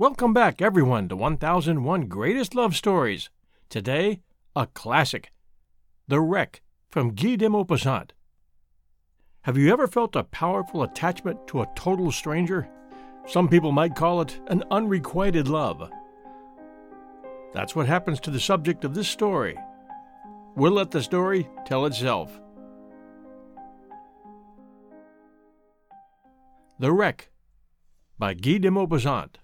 Welcome back, everyone, to 1001 Greatest Love Stories. Today, a classic The Wreck from Guy de Maupassant. Have you ever felt a powerful attachment to a total stranger? Some people might call it an unrequited love. That's what happens to the subject of this story. We'll let the story tell itself. The Wreck by Guy de Maupassant.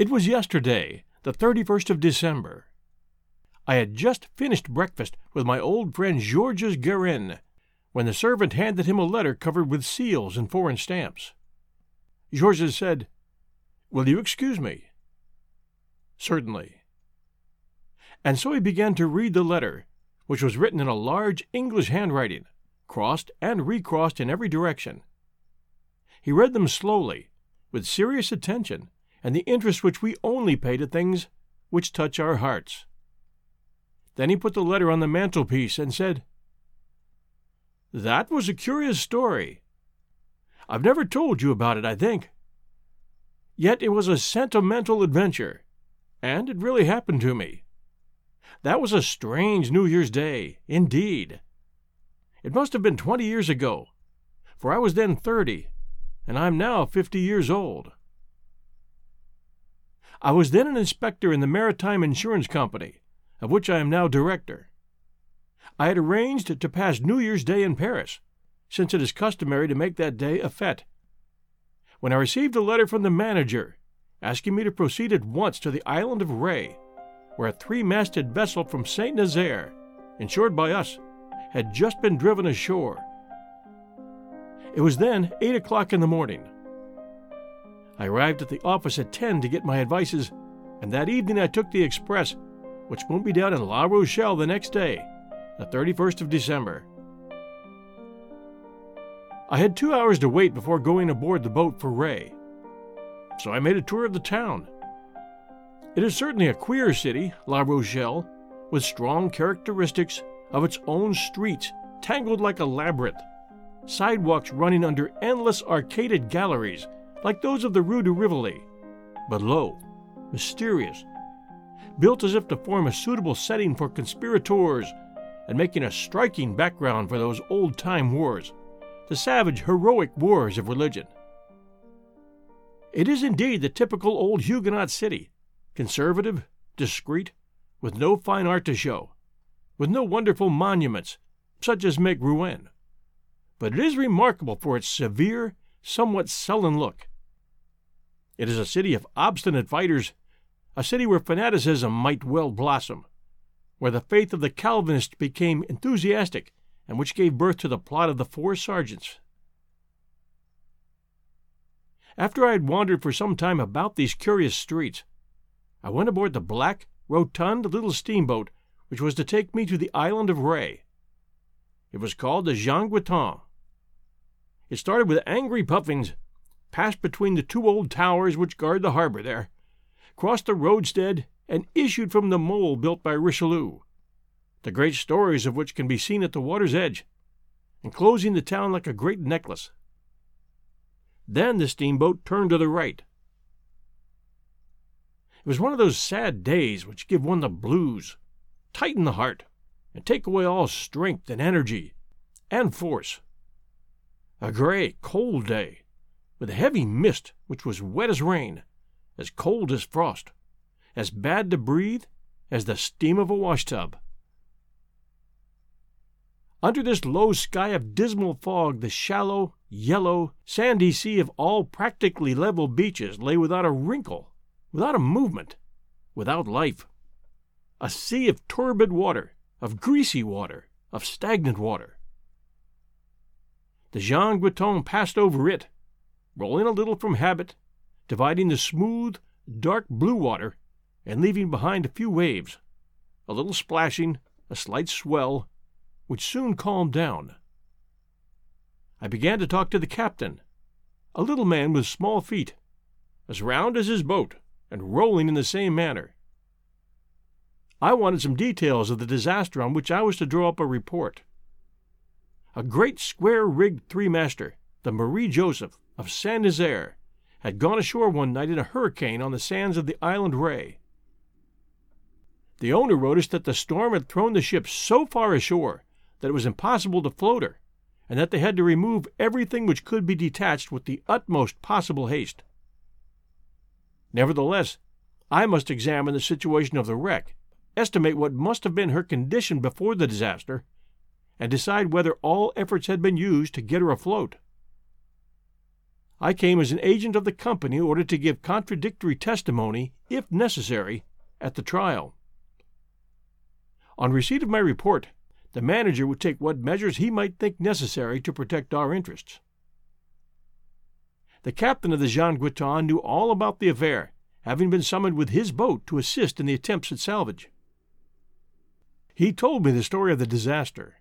It was yesterday, the 31st of December. I had just finished breakfast with my old friend Georges Guérin when the servant handed him a letter covered with seals and foreign stamps. Georges said, Will you excuse me? Certainly. And so he began to read the letter, which was written in a large English handwriting, crossed and recrossed in every direction. He read them slowly, with serious attention and the interest which we only pay to things which touch our hearts. Then he put the letter on the mantelpiece and said, That was a curious story. I've never told you about it, I think. Yet it was a sentimental adventure, and it really happened to me. That was a strange New Year's Day, indeed. It must have been twenty years ago, for I was then thirty, and I'm now fifty years old. I was then an inspector in the Maritime Insurance Company, of which I am now director. I had arranged to pass New Year's Day in Paris, since it is customary to make that day a fete. When I received a letter from the manager asking me to proceed at once to the island of Ré, where a three masted vessel from St. Nazaire, insured by us, had just been driven ashore. It was then eight o'clock in the morning. I arrived at the office at 10 to get my advices, and that evening I took the express, which won't be down in La Rochelle the next day, the 31st of December. I had two hours to wait before going aboard the boat for Ré, so I made a tour of the town. It is certainly a queer city, La Rochelle, with strong characteristics of its own streets, tangled like a labyrinth, sidewalks running under endless arcaded galleries like those of the Rue de Rivoli, but low, mysterious, built as if to form a suitable setting for conspirators and making a striking background for those old time wars, the savage, heroic wars of religion. It is indeed the typical old Huguenot city, conservative, discreet, with no fine art to show, with no wonderful monuments, such as make Rouen. But it is remarkable for its severe, somewhat sullen look, it is a city of obstinate fighters, a city where fanaticism might well blossom, where the faith of the Calvinists became enthusiastic, and which gave birth to the plot of the four sergeants. After I had wandered for some time about these curious streets, I went aboard the black, rotund little steamboat which was to take me to the island of Ré. It was called the Jean Guiton. It started with angry puffings passed between the two old towers which guard the harbor there, crossed the roadstead, and issued from the mole built by Richelieu, the great stories of which can be seen at the water's edge, enclosing the town like a great necklace. Then the steamboat turned to the right. It was one of those sad days which give one the blues, tighten the heart, and take away all strength and energy and force. A gray, cold day, with a heavy mist which was wet as rain, as cold as frost, as bad to breathe as the steam of a washtub. Under this low sky of dismal fog, the shallow, yellow, sandy sea of all practically level beaches lay without a wrinkle, without a movement, without life. A sea of turbid water, of greasy water, of stagnant water. The Jean Guiton passed over it rolling a little from habit, dividing the smooth, dark blue water, and leaving behind a few waves, a little splashing, a slight swell, which soon calmed down. I began to talk to the captain, a little man with small feet, as round as his boat, and rolling in the same manner. I wanted some details of the disaster on which I was to draw up a report. A great square rigged three master, the Marie Joseph, of Saint Nazaire had gone ashore one night in a hurricane on the sands of the island Ré. The owner wrote us that the storm had thrown the ship so far ashore that it was impossible to float her, and that they had to remove everything which could be detached with the utmost possible haste. Nevertheless, I must examine the situation of the wreck, estimate what must have been her condition before the disaster, and decide whether all efforts had been used to get her afloat. I came as an agent of the company in order to give contradictory testimony, if necessary, at the trial. On receipt of my report, the manager would take what measures he might think necessary to protect our interests. The captain of the Jean Guiton knew all about the affair, having been summoned with his boat to assist in the attempts at salvage. He told me the story of the disaster.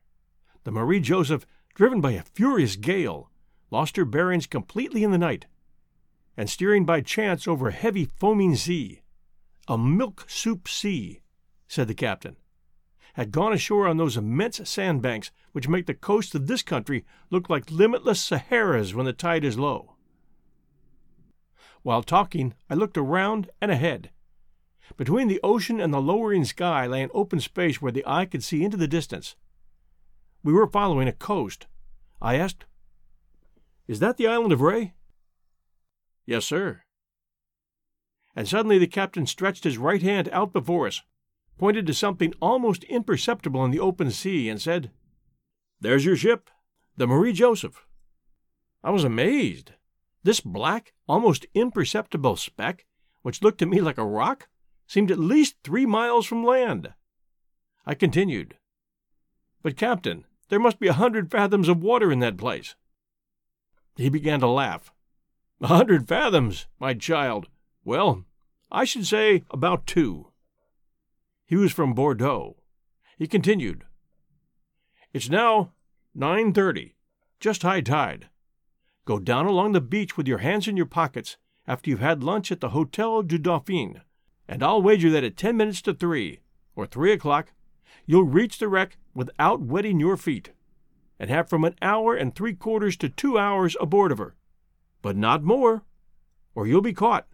The Marie Joseph, driven by a furious gale, lost her bearings completely in the night, and steering by chance over a heavy foaming sea, a milk soup sea, said the captain had gone ashore on those immense sandbanks which make the coasts of this country look like limitless Saharas when the tide is low. While talking, I looked around and ahead. Between the ocean and the lowering sky lay an open space where the eye could see into the distance. We were following a coast. I asked, Is that the island of Ré? Yes, sir. And suddenly the captain stretched his right hand out before us, pointed to something almost imperceptible in the open sea, and said, There's your ship, the Marie Joseph. I was amazed. This black, almost imperceptible speck, which looked to me like a rock, seemed at least three miles from land. I continued, But, Captain, there must be a hundred fathoms of water in that place. He began to laugh. A hundred fathoms, my child. Well, I should say about two. He was from Bordeaux. He continued, It's now 9.30, just high tide. Go down along the beach with your hands in your pockets after you've had lunch at the Hotel du Dauphin, and I'll wager that at ten minutes to three, or three o'clock, you'll reach the wreck without wetting your feet, and have from an hour and three quarters to two hours aboard of her, but not more, or you'll be caught.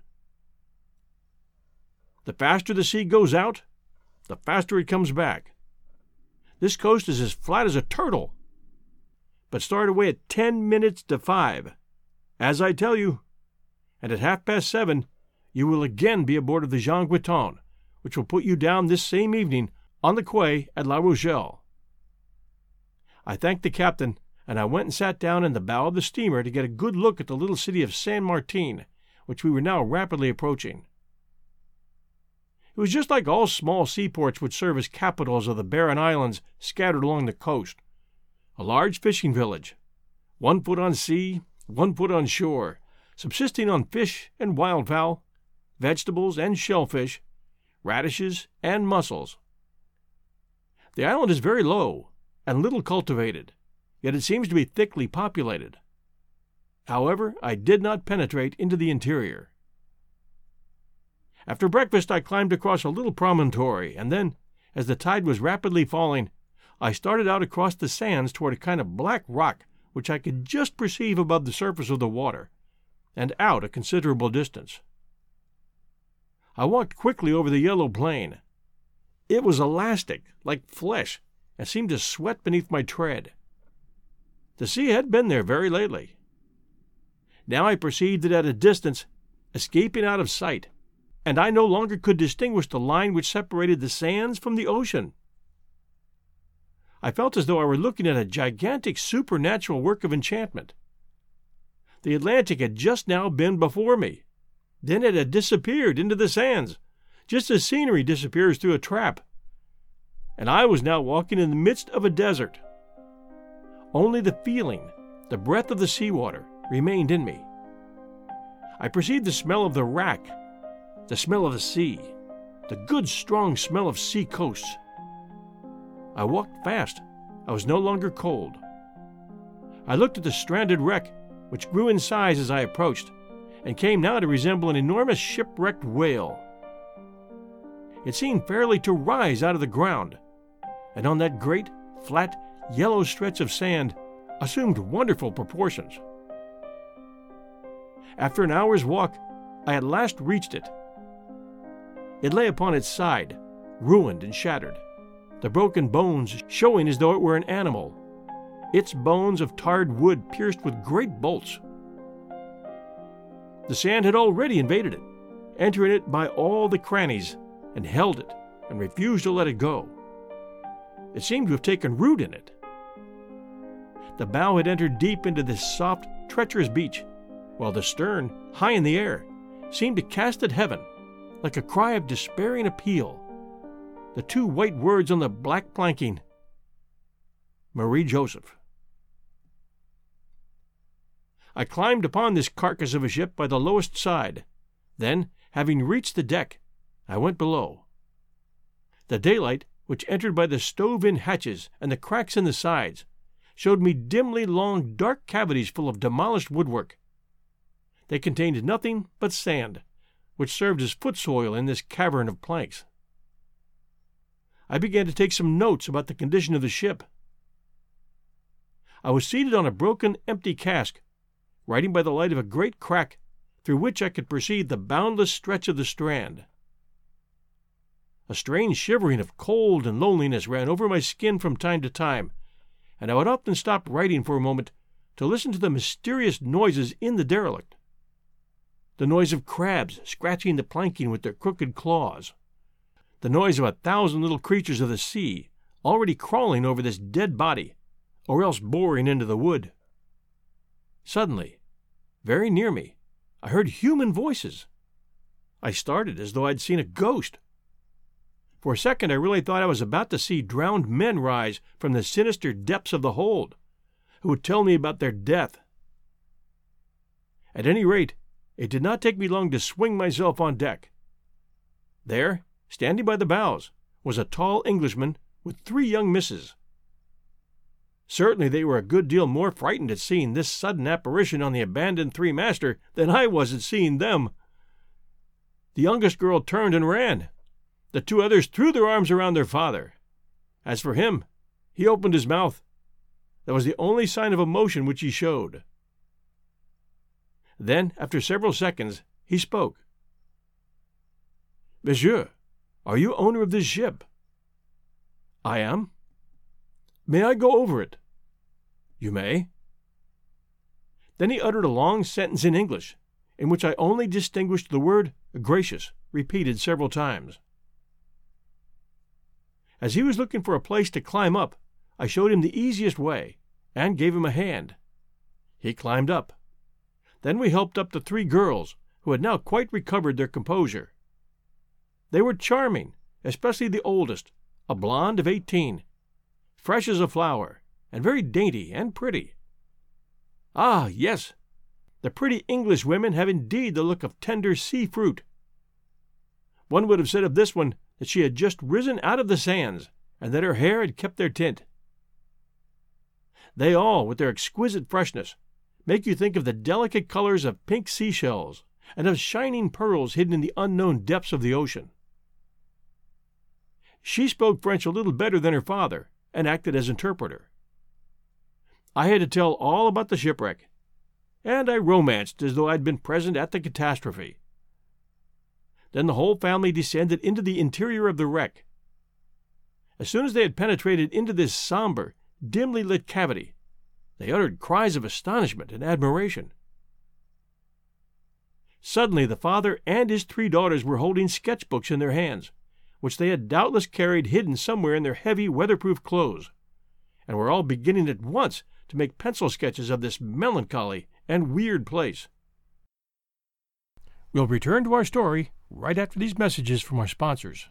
The faster the sea goes out, the faster it comes back. This coast is as flat as a turtle. But start away at ten minutes to five, as I tell you, and at half past seven you will again be aboard of the Jean Guiton, which will put you down this same evening on the quay at La Rochelle. I thanked the captain, and I went and sat down in the bow of the steamer to get a good look at the little city of San Martin, which we were now rapidly approaching. It was just like all small seaports would serve as capitals of the barren islands scattered along the coast. A large fishing village, one foot on sea, one foot on shore, subsisting on fish and wildfowl, vegetables and shellfish, radishes and mussels. The island is very low and little cultivated, yet it seems to be thickly populated. However, I did not penetrate into the interior. After breakfast, I climbed across a little promontory, and then, as the tide was rapidly falling, I started out across the sands toward a kind of black rock which I could just perceive above the surface of the water, and out a considerable distance. I walked quickly over the yellow plain. It was elastic, like flesh, and seemed to sweat beneath my tread. The sea had been there very lately. Now I perceived it at a distance, escaping out of sight, and I no longer could distinguish the line which separated the sands from the ocean. I felt as though I were looking at a gigantic supernatural work of enchantment. The Atlantic had just now been before me. Then it had disappeared into the sands, just as scenery disappears through a trap. And I was now walking in the midst of a desert. Only the feeling, the breath of the seawater, remained in me. I perceived the smell of the wrack the smell of the sea, the good strong smell of sea coasts. I walked fast. I was no longer cold. I looked at the stranded wreck, which grew in size as I approached, and came now to resemble an enormous shipwrecked whale. It seemed fairly to rise out of the ground, and on that great, flat, yellow stretch of sand assumed wonderful proportions. After an hour's walk, I at last reached it. It lay upon its side, ruined and shattered, the broken bones showing as though it were an animal, its bones of tarred wood pierced with great bolts. The sand had already invaded it, entering it by all the crannies, and held it and refused to let it go. It seemed to have taken root in it. The bow had entered deep into this soft, treacherous beach, while the stern, high in the air, seemed to cast at heaven like a cry of despairing appeal. The two white words on the black planking Marie Joseph. I climbed upon this carcass of a ship by the lowest side. Then, having reached the deck, I went below. The daylight, which entered by the stove in hatches and the cracks in the sides, showed me dimly long, dark cavities full of demolished woodwork. They contained nothing but sand, which served as foot soil in this cavern of planks. I began to take some notes about the condition of the ship. I was seated on a broken, empty cask writing by the light of a great crack through which I could perceive the boundless stretch of the strand. A strange shivering of cold and loneliness ran over my skin from time to time, and I would often stop writing for a moment to listen to the mysterious noises in the derelict. The noise of crabs scratching the planking with their crooked claws. The noise of a thousand little creatures of the sea already crawling over this dead body, or else boring into the wood. Suddenly, very near me, I heard human voices. I started as though I'd seen a ghost. For a second, I really thought I was about to see drowned men rise from the sinister depths of the hold, who would tell me about their death. At any rate, it did not take me long to swing myself on deck. There, standing by the bows, was a tall Englishman with three young misses. Certainly they were a good deal more frightened at seeing this sudden apparition on the abandoned three master than I was at seeing them. The youngest girl turned and ran. The two others threw their arms around their father. As for him, he opened his mouth. That was the only sign of emotion which he showed. Then, after several seconds, he spoke. Monsieur, are you owner of this ship? I am. May I go over it? You may. Then he uttered a long sentence in English, in which I only distinguished the word gracious, repeated several times. As he was looking for a place to climb up, I showed him the easiest way, and gave him a hand. He climbed up. Then we helped up the three girls, who had now quite recovered their composure. They were charming, especially the oldest, a blonde of eighteen, fresh as a flower, and very dainty and pretty. Ah, yes, the pretty English women have indeed the look of tender sea fruit. One would have said of this one that she had just risen out of the sands, and that her hair had kept their tint. They all, with their exquisite freshness, make you think of the delicate colors of pink seashells and of shining pearls hidden in the unknown depths of the ocean. She spoke French a little better than her father, and acted as interpreter. I had to tell all about the shipwreck, and I romanced as though I'd been present at the catastrophe. Then the whole family descended into the interior of the wreck. As soon as they had penetrated into this somber, dimly lit cavity, they uttered cries of astonishment and admiration. Suddenly, the father and his three daughters were holding sketch books in their hands which they had doubtless carried hidden somewhere in their heavy weatherproof clothes, and were all beginning at once to make pencil sketches of this melancholy and weird place. We'll return to our story right after these messages from our sponsors.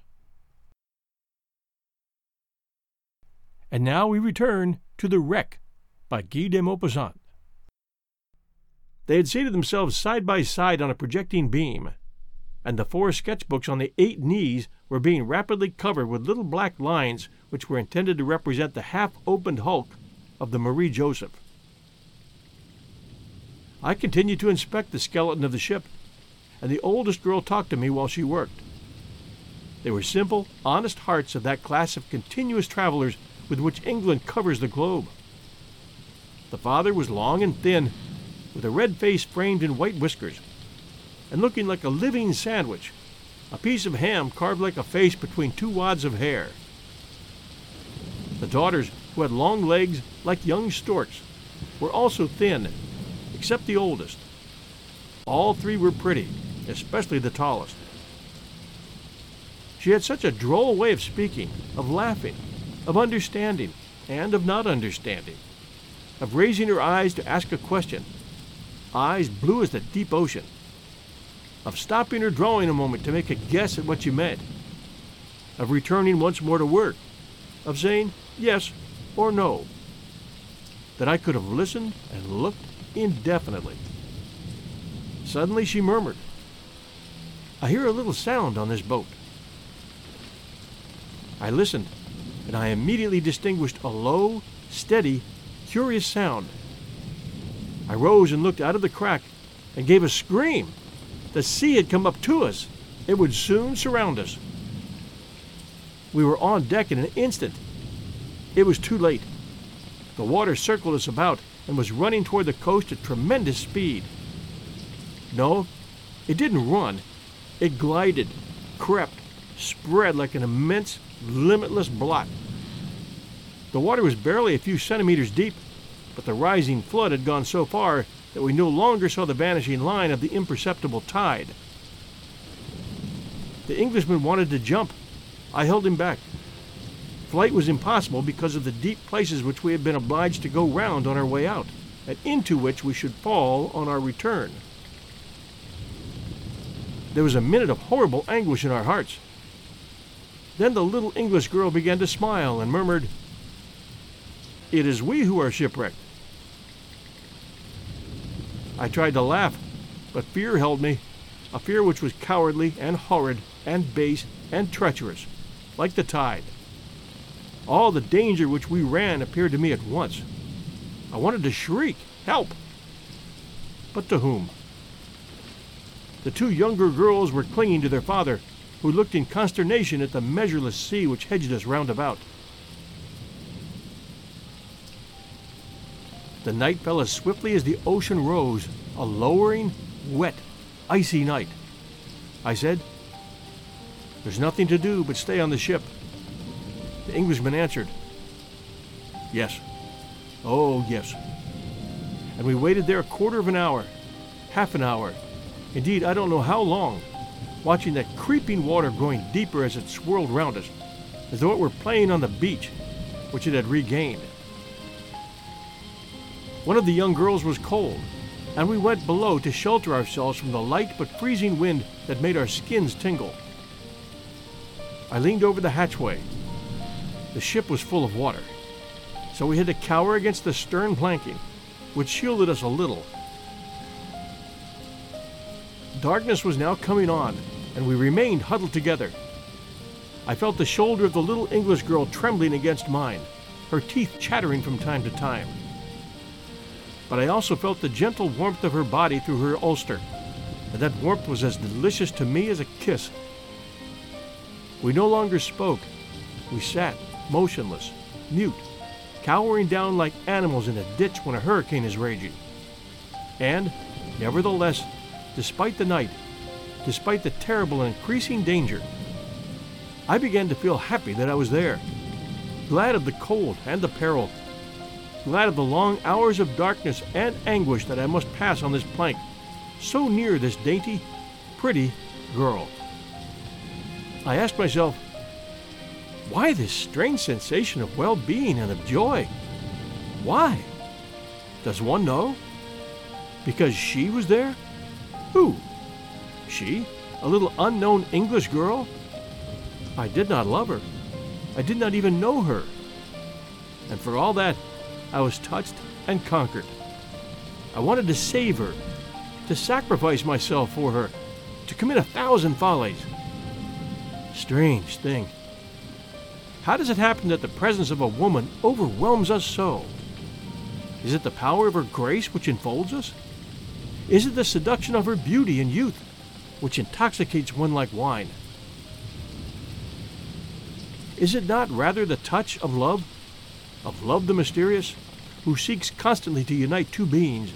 And now we return to The Wreck by Guy de Maupassant. They had seated themselves side by side on a projecting beam, and the four sketchbooks on the eight knees were being rapidly covered with little black lines which were intended to represent the half opened hulk of the Marie Joseph. I continued to inspect the skeleton of the ship, and the oldest girl talked to me while she worked. They were simple, honest hearts of that class of continuous travelers with which England covers the globe. The father was long and thin, with a red face framed in white whiskers, and looking like a living sandwich, a piece of ham carved like a face between two wads of hair. The daughters, who had long legs like young storks, were also thin, except the oldest. All three were pretty, especially the tallest. She had such a droll way of speaking, of laughing, of understanding, and of not understanding, of raising her eyes to ask a question, eyes blue as the deep ocean, of stopping her drawing a moment to make a guess at what you meant, of returning once more to work, of saying yes or no, that I could have listened and looked indefinitely. Suddenly she murmured, I hear a little sound on this boat. I listened, and I immediately distinguished a low, steady, curious sound. I rose and looked out of the crack and gave a scream. The sea had come up to us. It would soon surround us. We were on deck in an instant. It was too late. The water circled us about and was running toward the coast at tremendous speed. No, it didn't run. It glided, crept, spread like an immense, limitless blot. The water was barely a few centimeters deep, but the rising flood had gone so far that we no longer saw the vanishing line of the imperceptible tide. The Englishman wanted to jump. I held him back. Flight was impossible because of the deep places which we had been obliged to go round on our way out, and into which we should fall on our return. There was a minute of horrible anguish in our hearts. Then the little English girl began to smile and murmured, It is we who are shipwrecked. I tried to laugh, but fear held me, a fear which was cowardly and horrid and base and treacherous, like the tide. All the danger which we ran appeared to me at once. I wanted to shriek, Help! But to whom? The two younger girls were clinging to their father, who looked in consternation at the measureless sea which hedged us round about. The night fell as swiftly as the ocean rose, a lowering, wet, icy night. I said, There's nothing to do but stay on the ship. The Englishman answered, Yes. Oh, yes. And we waited there a quarter of an hour, half an hour, indeed, I don't know how long, watching that creeping water growing deeper as it swirled round us, as though it were playing on the beach, which it had regained. One of the young girls was cold, and we went below to shelter ourselves from the light but freezing wind that made our skins tingle. I leaned over the hatchway the ship was full of water, so we had to cower against the stern planking, which shielded us a little. Darkness was now coming on, and we remained huddled together. I felt the shoulder of the little English girl trembling against mine, her teeth chattering from time to time. But I also felt the gentle warmth of her body through her ulster, and that warmth was as delicious to me as a kiss. We no longer spoke. We sat, motionless, mute, cowering down like animals in a ditch when a hurricane is raging. And, nevertheless, despite the night, despite the terrible and increasing danger, I began to feel happy that I was there, glad of the cold and the peril, glad of the long hours of darkness and anguish that I must pass on this plank, so near this dainty, pretty girl. I asked myself, why this strange sensation of well being and of joy? Why? Does one know? Because she was there? Who? She? A little unknown English girl? I did not love her. I did not even know her. And for all that, I was touched and conquered. I wanted to save her, to sacrifice myself for her, to commit a thousand follies. Strange thing. How does it happen that the presence of a woman overwhelms us so? Is it the power of her grace which enfolds us? Is it the seduction of her beauty and youth which intoxicates one like wine? Is it not rather the touch of love, of love the mysterious, who seeks constantly to unite two beings,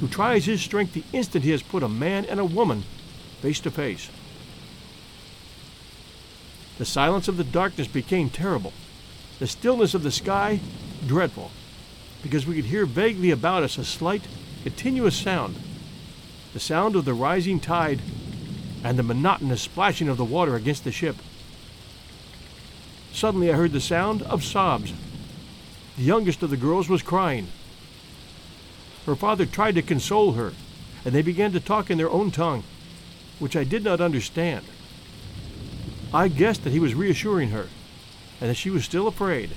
who tries his strength the instant he has put a man and a woman face to face. The silence of the darkness became terrible, the stillness of the sky dreadful, because we could hear vaguely about us a slight, continuous sound the sound of the rising tide and the monotonous splashing of the water against the ship. Suddenly I heard the sound of sobs. The youngest of the girls was crying. Her father tried to console her, and they began to talk in their own tongue, which I did not understand. I guessed that he was reassuring her, and that she was still afraid.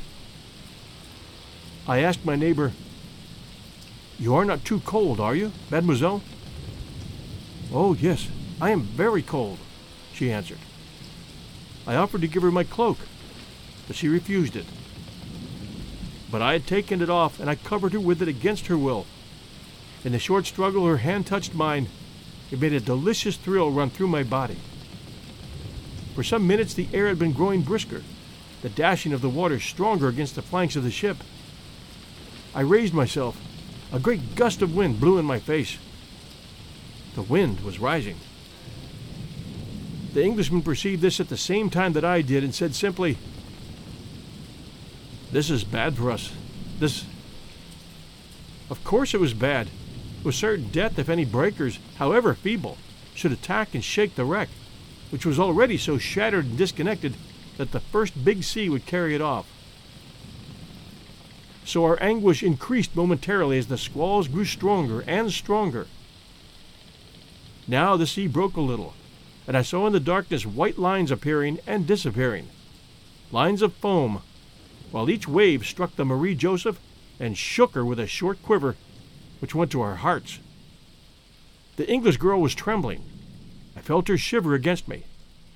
I asked my neighbor, You are not too cold, are you, mademoiselle? Oh, yes, I am very cold, she answered. I offered to give her my cloak, but she refused it. But I had taken it off, and I covered her with it against her will. In the short struggle, her hand touched mine. It made a delicious thrill run through my body. For some minutes, the air had been growing brisker, the dashing of the water stronger against the flanks of the ship. I raised myself. A great gust of wind blew in my face. The wind was rising. The Englishman perceived this at the same time that I did and said simply, This is bad for us. This. Of course it was bad. It was certain death if any breakers, however feeble, should attack and shake the wreck, which was already so shattered and disconnected that the first big sea would carry it off. So our anguish increased momentarily as the squalls grew stronger and stronger. Now the sea broke a little, and I saw in the darkness white lines appearing and disappearing. Lines of foam, while each wave struck the Marie Joseph and shook her with a short quiver which went to our hearts. The English girl was trembling. I felt her shiver against me,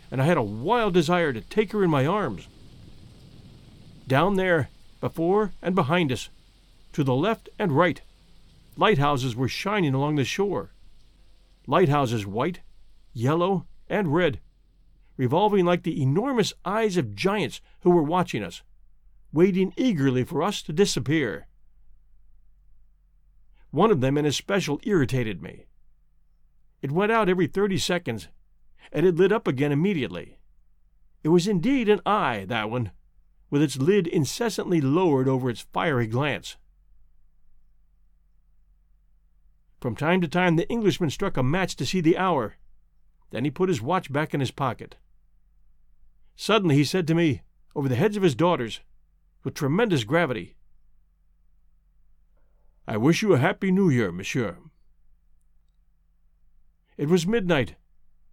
and I had a wild desire to take her in my arms. Down there, before and behind us, to the left and right, lighthouses were shining along the shore lighthouses white, yellow, and red, revolving like the enormous eyes of giants who were watching us, waiting eagerly for us to disappear. One of them in especial irritated me. It went out every thirty seconds, and it lit up again immediately. It was indeed an eye, that one, with its lid incessantly lowered over its fiery glance. From time to time, the Englishman struck a match to see the hour. Then he put his watch back in his pocket. Suddenly he said to me, over the heads of his daughters, with tremendous gravity, I wish you a happy new year, monsieur. It was midnight.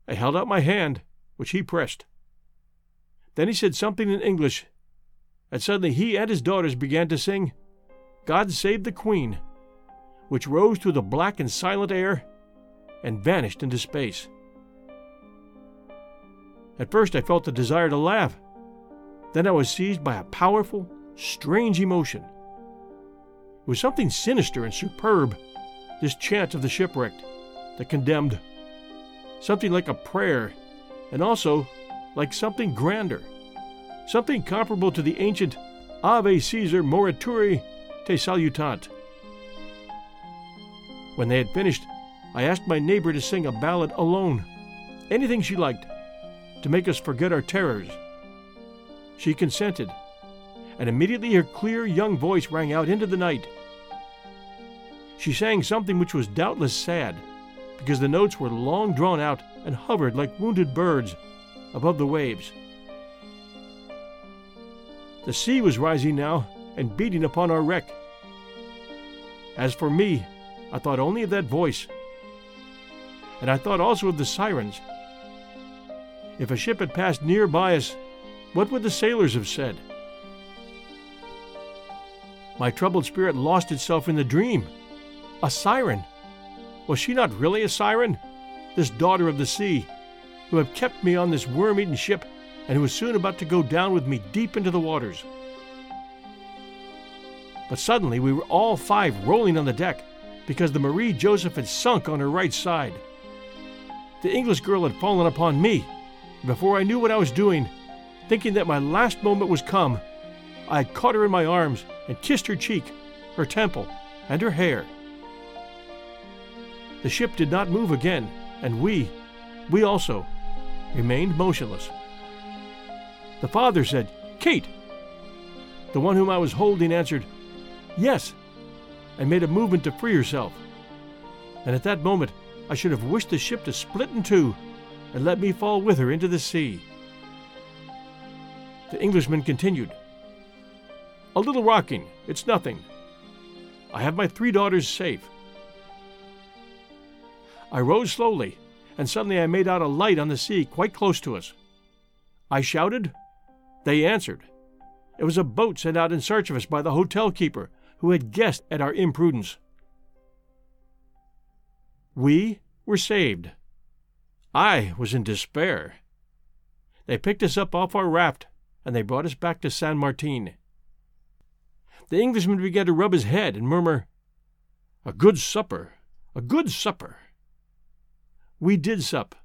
I held out my hand, which he pressed. Then he said something in English, and suddenly he and his daughters began to sing, God Save the Queen which rose through the black and silent air and vanished into space. At first, I felt the desire to laugh. Then I was seized by a powerful, strange emotion. It was something sinister and superb, this chant of the shipwrecked, the condemned. Something like a prayer, and also like something grander, something comparable to the ancient Ave Caesar morituri te salutant. When they had finished, I asked my neighbor to sing a ballad alone, anything she liked, to make us forget our terrors. She consented, and immediately her clear young voice rang out into the night. She sang something which was doubtless sad, because the notes were long drawn out and hovered like wounded birds above the waves. The sea was rising now and beating upon our wreck. As for me, I thought only of that voice. And I thought also of the sirens. If a ship had passed near by us, what would the sailors have said? My troubled spirit lost itself in the dream. A siren! Was she not really a siren? This daughter of the sea, who had kept me on this worm eaten ship and who was soon about to go down with me deep into the waters. But suddenly we were all five rolling on the deck because the Marie Joseph had sunk on her right side. The English girl had fallen upon me. Before I knew what I was doing, thinking that my last moment was come, I had caught her in my arms and kissed her cheek, her temple, and her hair. The ship did not move again, and we, we also, remained motionless. The father said, Kate! The one whom I was holding answered, Yes, and made a movement to free herself. And at that moment, I should have wished the ship to split in two and let me fall with her into the sea. The Englishman continued, A little rocking, it's nothing. I have my three daughters safe. I rose slowly, and suddenly I made out a light on the sea quite close to us. I shouted. They answered. It was a boat sent out in search of us by the hotel keeper, who had guessed at our imprudence. We were saved. I was in despair. They picked us up off our raft, and they brought us back to San Martin. The Englishman began to rub his head and murmur, A good supper, a good supper. We did sup.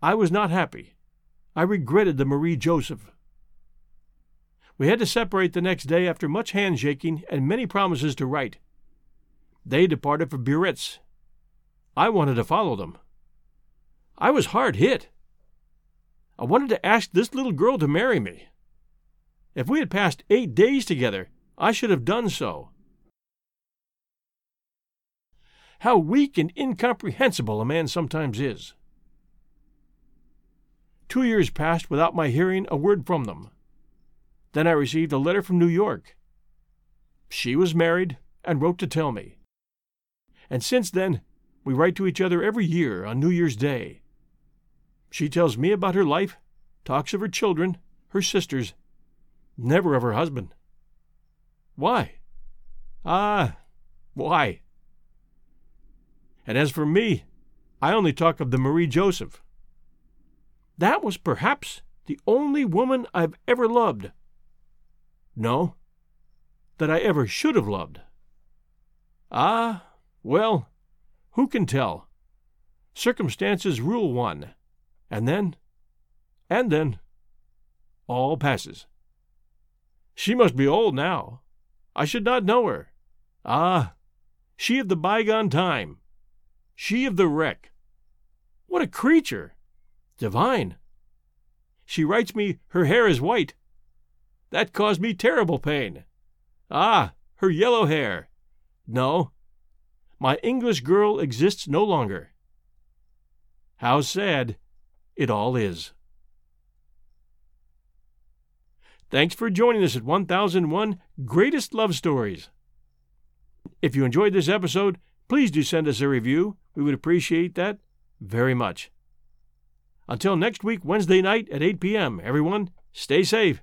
I was not happy. I regretted the Marie Joseph. We had to separate the next day after much handshaking and many promises to write. They departed for Biarritz. I wanted to follow them. I was hard hit. I wanted to ask this little girl to marry me. If we had passed eight days together, I should have done so. How weak and incomprehensible a man sometimes is. Two years passed without my hearing a word from them. Then I received a letter from New York. She was married and wrote to tell me. And since then, we write to each other every year on New Year's Day. She tells me about her life, talks of her children, her sisters, never of her husband. Why? Ah, why? And as for me, I only talk of the Marie Joseph. That was perhaps the only woman I've ever loved. No, that I ever should have loved. Ah, well, who can tell? Circumstances rule one, and then, and then, all passes. She must be old now. I should not know her. Ah, she of the bygone time. She of the wreck. What a creature! Divine! She writes me her hair is white. That caused me terrible pain. Ah, her yellow hair. No, my English girl exists no longer. How sad it all is. Thanks for joining us at 1001 Greatest Love Stories. If you enjoyed this episode, please do send us a review we would appreciate that very much. Until next week, Wednesday night at 8 p.m., everyone, stay safe,